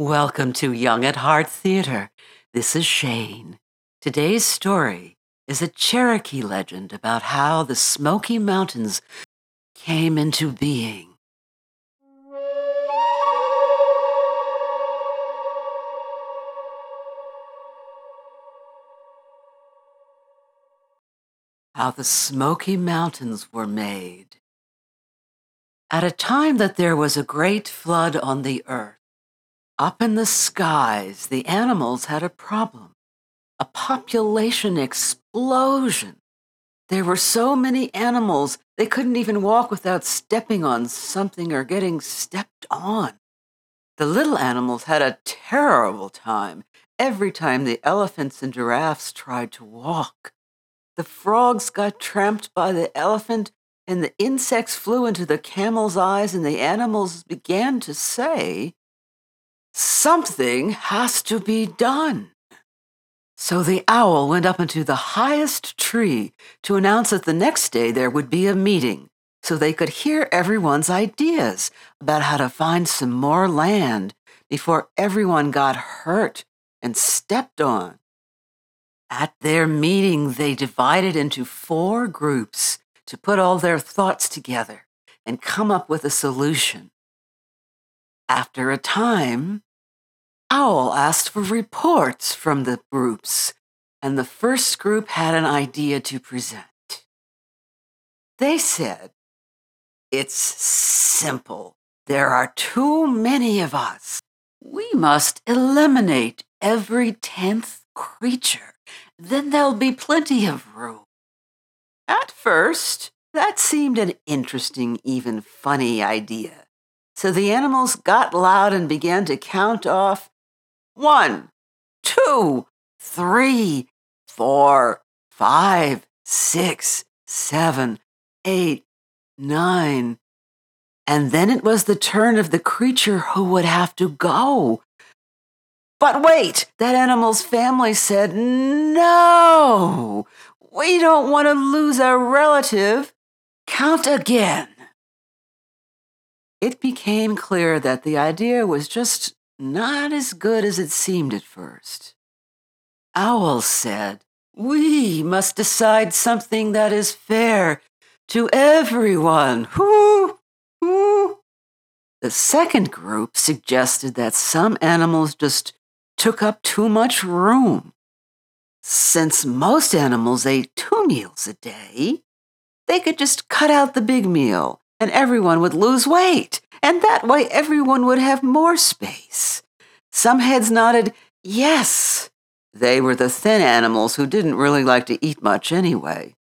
Welcome to Young at Heart Theater. This is Shane. Today's story is a Cherokee legend about how the Smoky Mountains came into being. How the Smoky Mountains were made. At a time that there was a great flood on the earth, up in the skies, the animals had a problem a population explosion. There were so many animals, they couldn't even walk without stepping on something or getting stepped on. The little animals had a terrible time every time the elephants and giraffes tried to walk. The frogs got tramped by the elephant, and the insects flew into the camel's eyes, and the animals began to say, Something has to be done. So the owl went up into the highest tree to announce that the next day there would be a meeting so they could hear everyone's ideas about how to find some more land before everyone got hurt and stepped on. At their meeting, they divided into four groups to put all their thoughts together and come up with a solution. After a time, Owl asked for reports from the groups, and the first group had an idea to present. They said, It's simple. There are too many of us. We must eliminate every tenth creature. Then there'll be plenty of room. At first, that seemed an interesting, even funny idea. So the animals got loud and began to count off one, two, three, four, five, six, seven, eight, nine. And then it was the turn of the creature who would have to go. But wait, that animal's family said, no, we don't want to lose a relative. Count again. It became clear that the idea was just not as good as it seemed at first. Owl said, We must decide something that is fair to everyone. Whoo! Whoo! The second group suggested that some animals just took up too much room. Since most animals ate two meals a day, they could just cut out the big meal and everyone would lose weight, and that way everyone would have more space. Some heads nodded, yes. They were the thin animals who didn't really like to eat much anyway.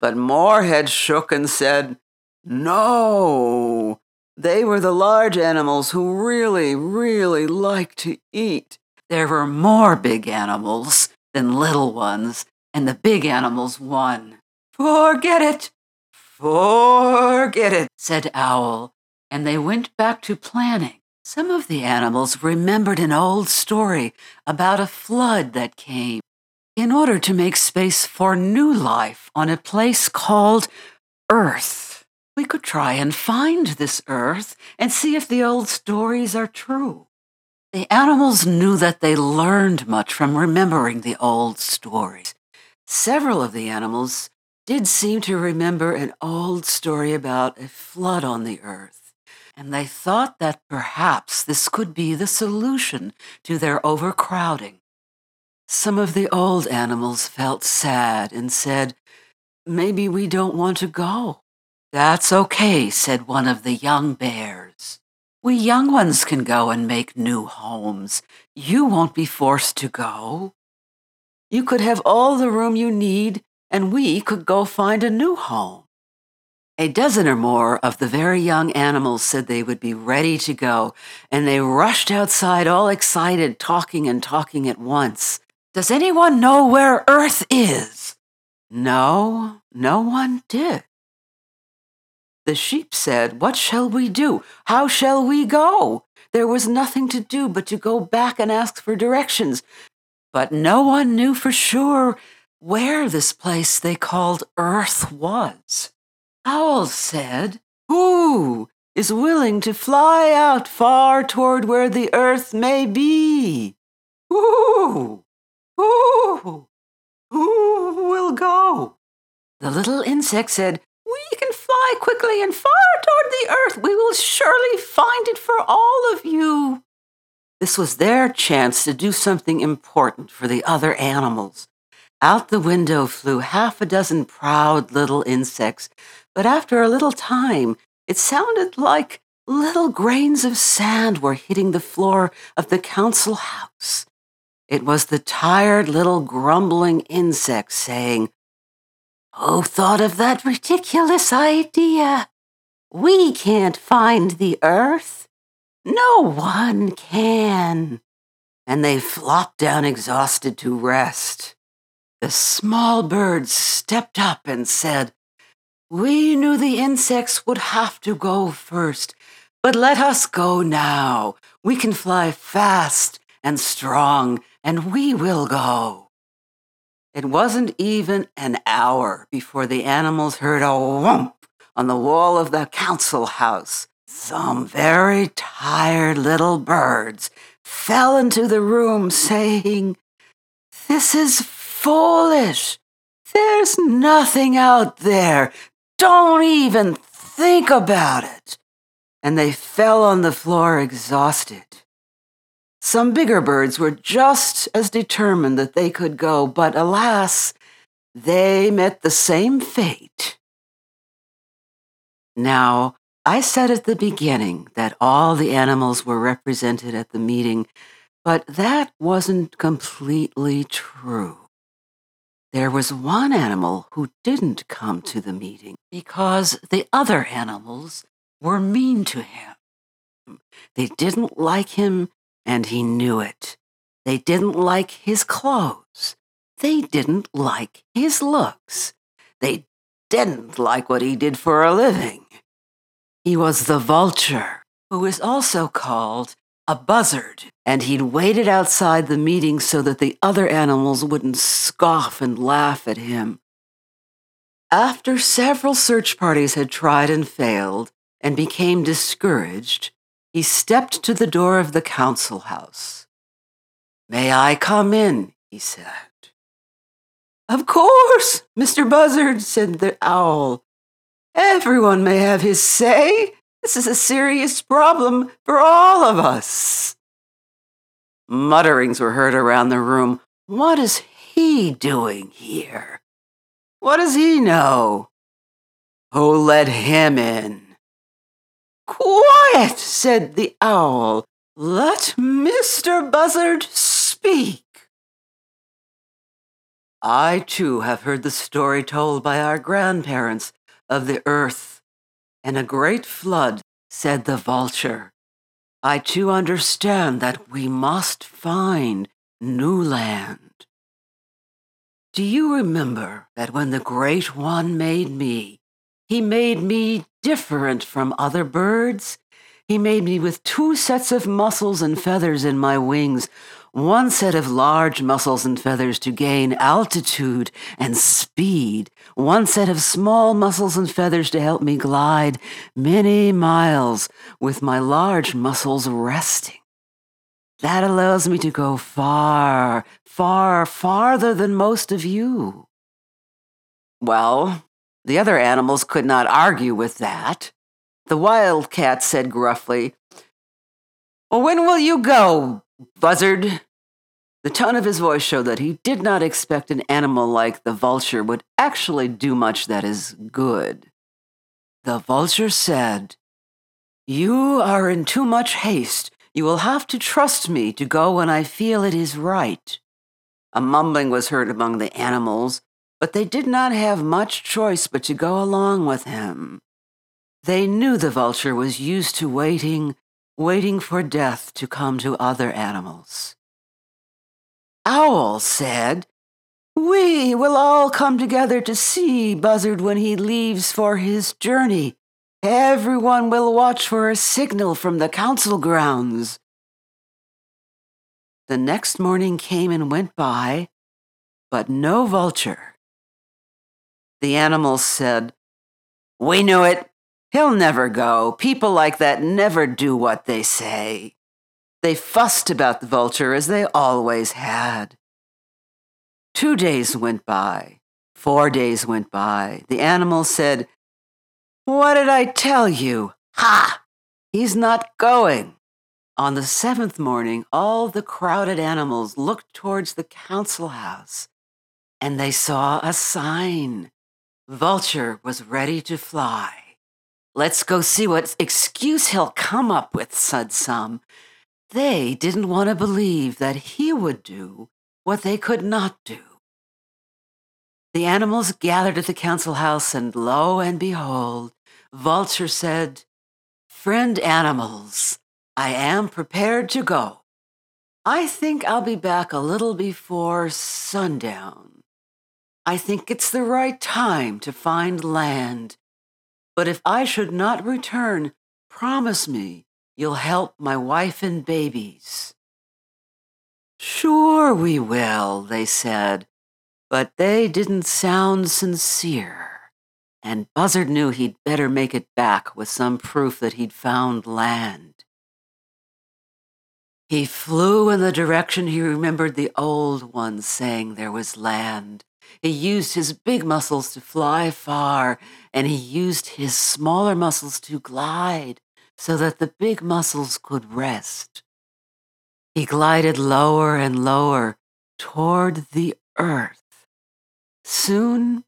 But more heads shook and said, no. They were the large animals who really, really liked to eat. There were more big animals than little ones, and the big animals won. Forget it! Forget it, said Owl, and they went back to planning. Some of the animals remembered an old story about a flood that came in order to make space for new life on a place called Earth. We could try and find this Earth and see if the old stories are true. The animals knew that they learned much from remembering the old stories. Several of the animals did seem to remember an old story about a flood on the earth, and they thought that perhaps this could be the solution to their overcrowding. Some of the old animals felt sad and said, Maybe we don't want to go. That's okay, said one of the young bears. We young ones can go and make new homes. You won't be forced to go. You could have all the room you need and we could go find a new home. A dozen or more of the very young animals said they would be ready to go, and they rushed outside all excited, talking and talking at once. Does anyone know where Earth is? No, no one did. The sheep said, What shall we do? How shall we go? There was nothing to do but to go back and ask for directions. But no one knew for sure where this place they called Earth was. Owl said, Who is willing to fly out far toward where the earth may be. Who? Who? Who will go? The little insect said, We can fly quickly and far toward the earth. We will surely find it for all of you. This was their chance to do something important for the other animals. Out the window flew half a dozen proud little insects, but after a little time, it sounded like little grains of sand were hitting the floor of the council house. It was the tired little grumbling insect saying, Who thought of that ridiculous idea? We can't find the earth. No one can. And they flopped down exhausted to rest. The small birds stepped up and said, We knew the insects would have to go first, but let us go now. We can fly fast and strong, and we will go. It wasn't even an hour before the animals heard a whomp on the wall of the council house. Some very tired little birds fell into the room saying, This is foolish. There's nothing out there. Don't even think about it. And they fell on the floor exhausted. Some bigger birds were just as determined that they could go, but alas, they met the same fate. Now, I said at the beginning that all the animals were represented at the meeting, but that wasn't completely true. There was one animal who didn't come to the meeting because the other animals were mean to him. They didn't like him, and he knew it. They didn't like his clothes. They didn't like his looks. They didn't like what he did for a living. He was the vulture, who is also called a buzzard, and he'd waited outside the meeting so that the other animals wouldn't scoff and laugh at him. After several search parties had tried and failed and became discouraged, he stepped to the door of the council house. May I come in? he said. Of course, Mr. Buzzard, said the owl, Everyone may have his say. This is a serious problem for all of us. Mutterings were heard around the room. What is he doing here? What does he know? Who let him in? Quiet, said the owl. Let Mr. Buzzard speak. I too have heard the story told by our grandparents of the earth, and a great flood, said the vulture. I too understand that we must find new land. Do you remember that when the Great One made me, he made me different from other birds? He made me with two sets of muscles and feathers in my wings, one set of large muscles and feathers to gain altitude and speed, one set of small muscles and feathers to help me glide many miles with my large muscles resting. That allows me to go far, far, farther than most of you. Well, the other animals could not argue with that. The wildcat said gruffly, well, When will you go, buzzard? The tone of his voice showed that he did not expect an animal like the vulture would actually do much that is good. The vulture said, You are in too much haste. You will have to trust me to go when I feel it is right. A mumbling was heard among the animals, but they did not have much choice but to go along with him. They knew the vulture was used to waiting, waiting for death to come to other animals. Owl said, We will all come together to see Buzzard when he leaves for his journey. Everyone will watch for a signal from the council grounds. The next morning came and went by, but no vulture. The animals said, We knew it. He'll never go. People like that never do what they say. They fussed about the vulture as they always had. Two days went by. Four days went by. The animal said, What did I tell you? Ha! He's not going. On the seventh morning, all the crowded animals looked towards the council house and they saw a sign. Vulture was ready to fly. Let's go see what excuse he'll come up with, said some. They didn't want to believe that he would do what they could not do. The animals gathered at the council house, and lo and behold, Vulture said, Friend animals, I am prepared to go. I think I'll be back a little before sundown. I think it's the right time to find land. But if I should not return, promise me you'll help my wife and babies. Sure, we will, they said, but they didn't sound sincere and Buzzard knew he'd better make it back with some proof that he'd found land. He flew in the direction he remembered the old ones saying there was land. He used his big muscles to fly far, and he used his smaller muscles to glide so that the big muscles could rest. He glided lower and lower toward the earth. Soon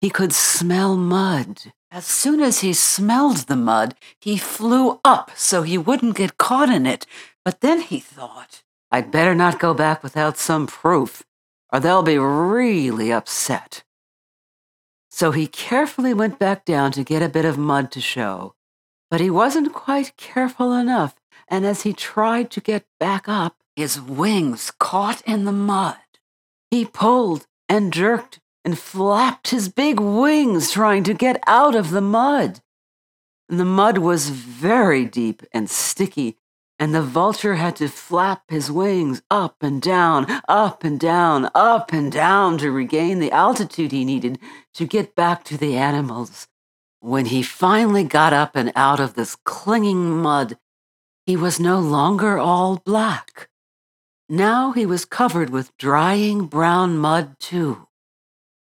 he could smell mud. As soon as he smelled the mud, he flew up so he wouldn't get caught in it. But then he thought, I'd better not go back without some proof, or they'll be really upset. So he carefully went back down to get a bit of mud to show. But he wasn't quite careful enough, and as he tried to get back up, his wings caught in the mud. He pulled and jerked and flapped his big wings trying to get out of the mud. The mud was very deep and sticky, and the vulture had to flap his wings up and down, up and down, up and down to regain the altitude he needed to get back to the animals. When he finally got up and out of this clinging mud, he was no longer all black. Now he was covered with drying brown mud, too.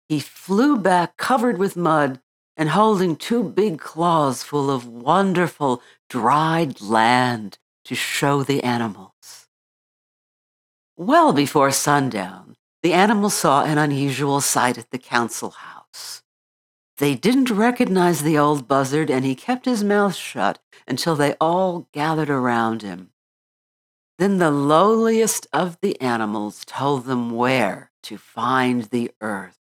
He flew back covered with mud and holding two big claws full of wonderful dried land to show the animals. Well before sundown, the animals saw an unusual sight at the council house. They didn't recognize the old buzzard, and he kept his mouth shut until they all gathered around him. Then the lowliest of the animals told them where to find the earth.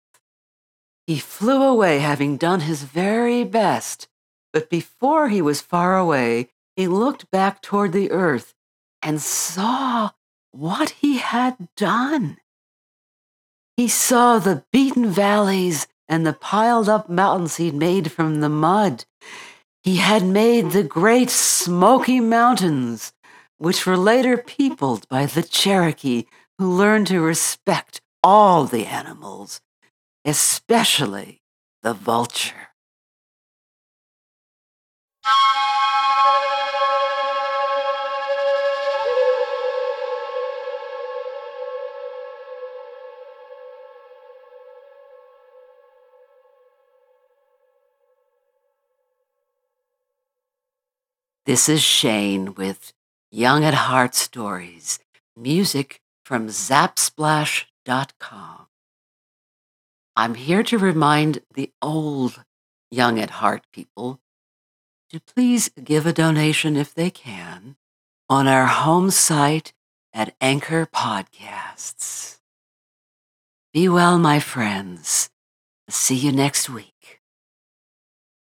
He flew away, having done his very best. But before he was far away, he looked back toward the earth and saw what he had done. He saw the beaten valleys and the piled up mountains he'd made from the mud. He had made the great Smoky Mountains, which were later peopled by the Cherokee, who learned to respect all the animals especially the vulture. This is Shane with Young at Heart Stories, music from zapsplash.com. I'm here to remind the old young at heart people to please give a donation if they can on our home site at Anchor Podcasts. Be well, my friends. See you next week.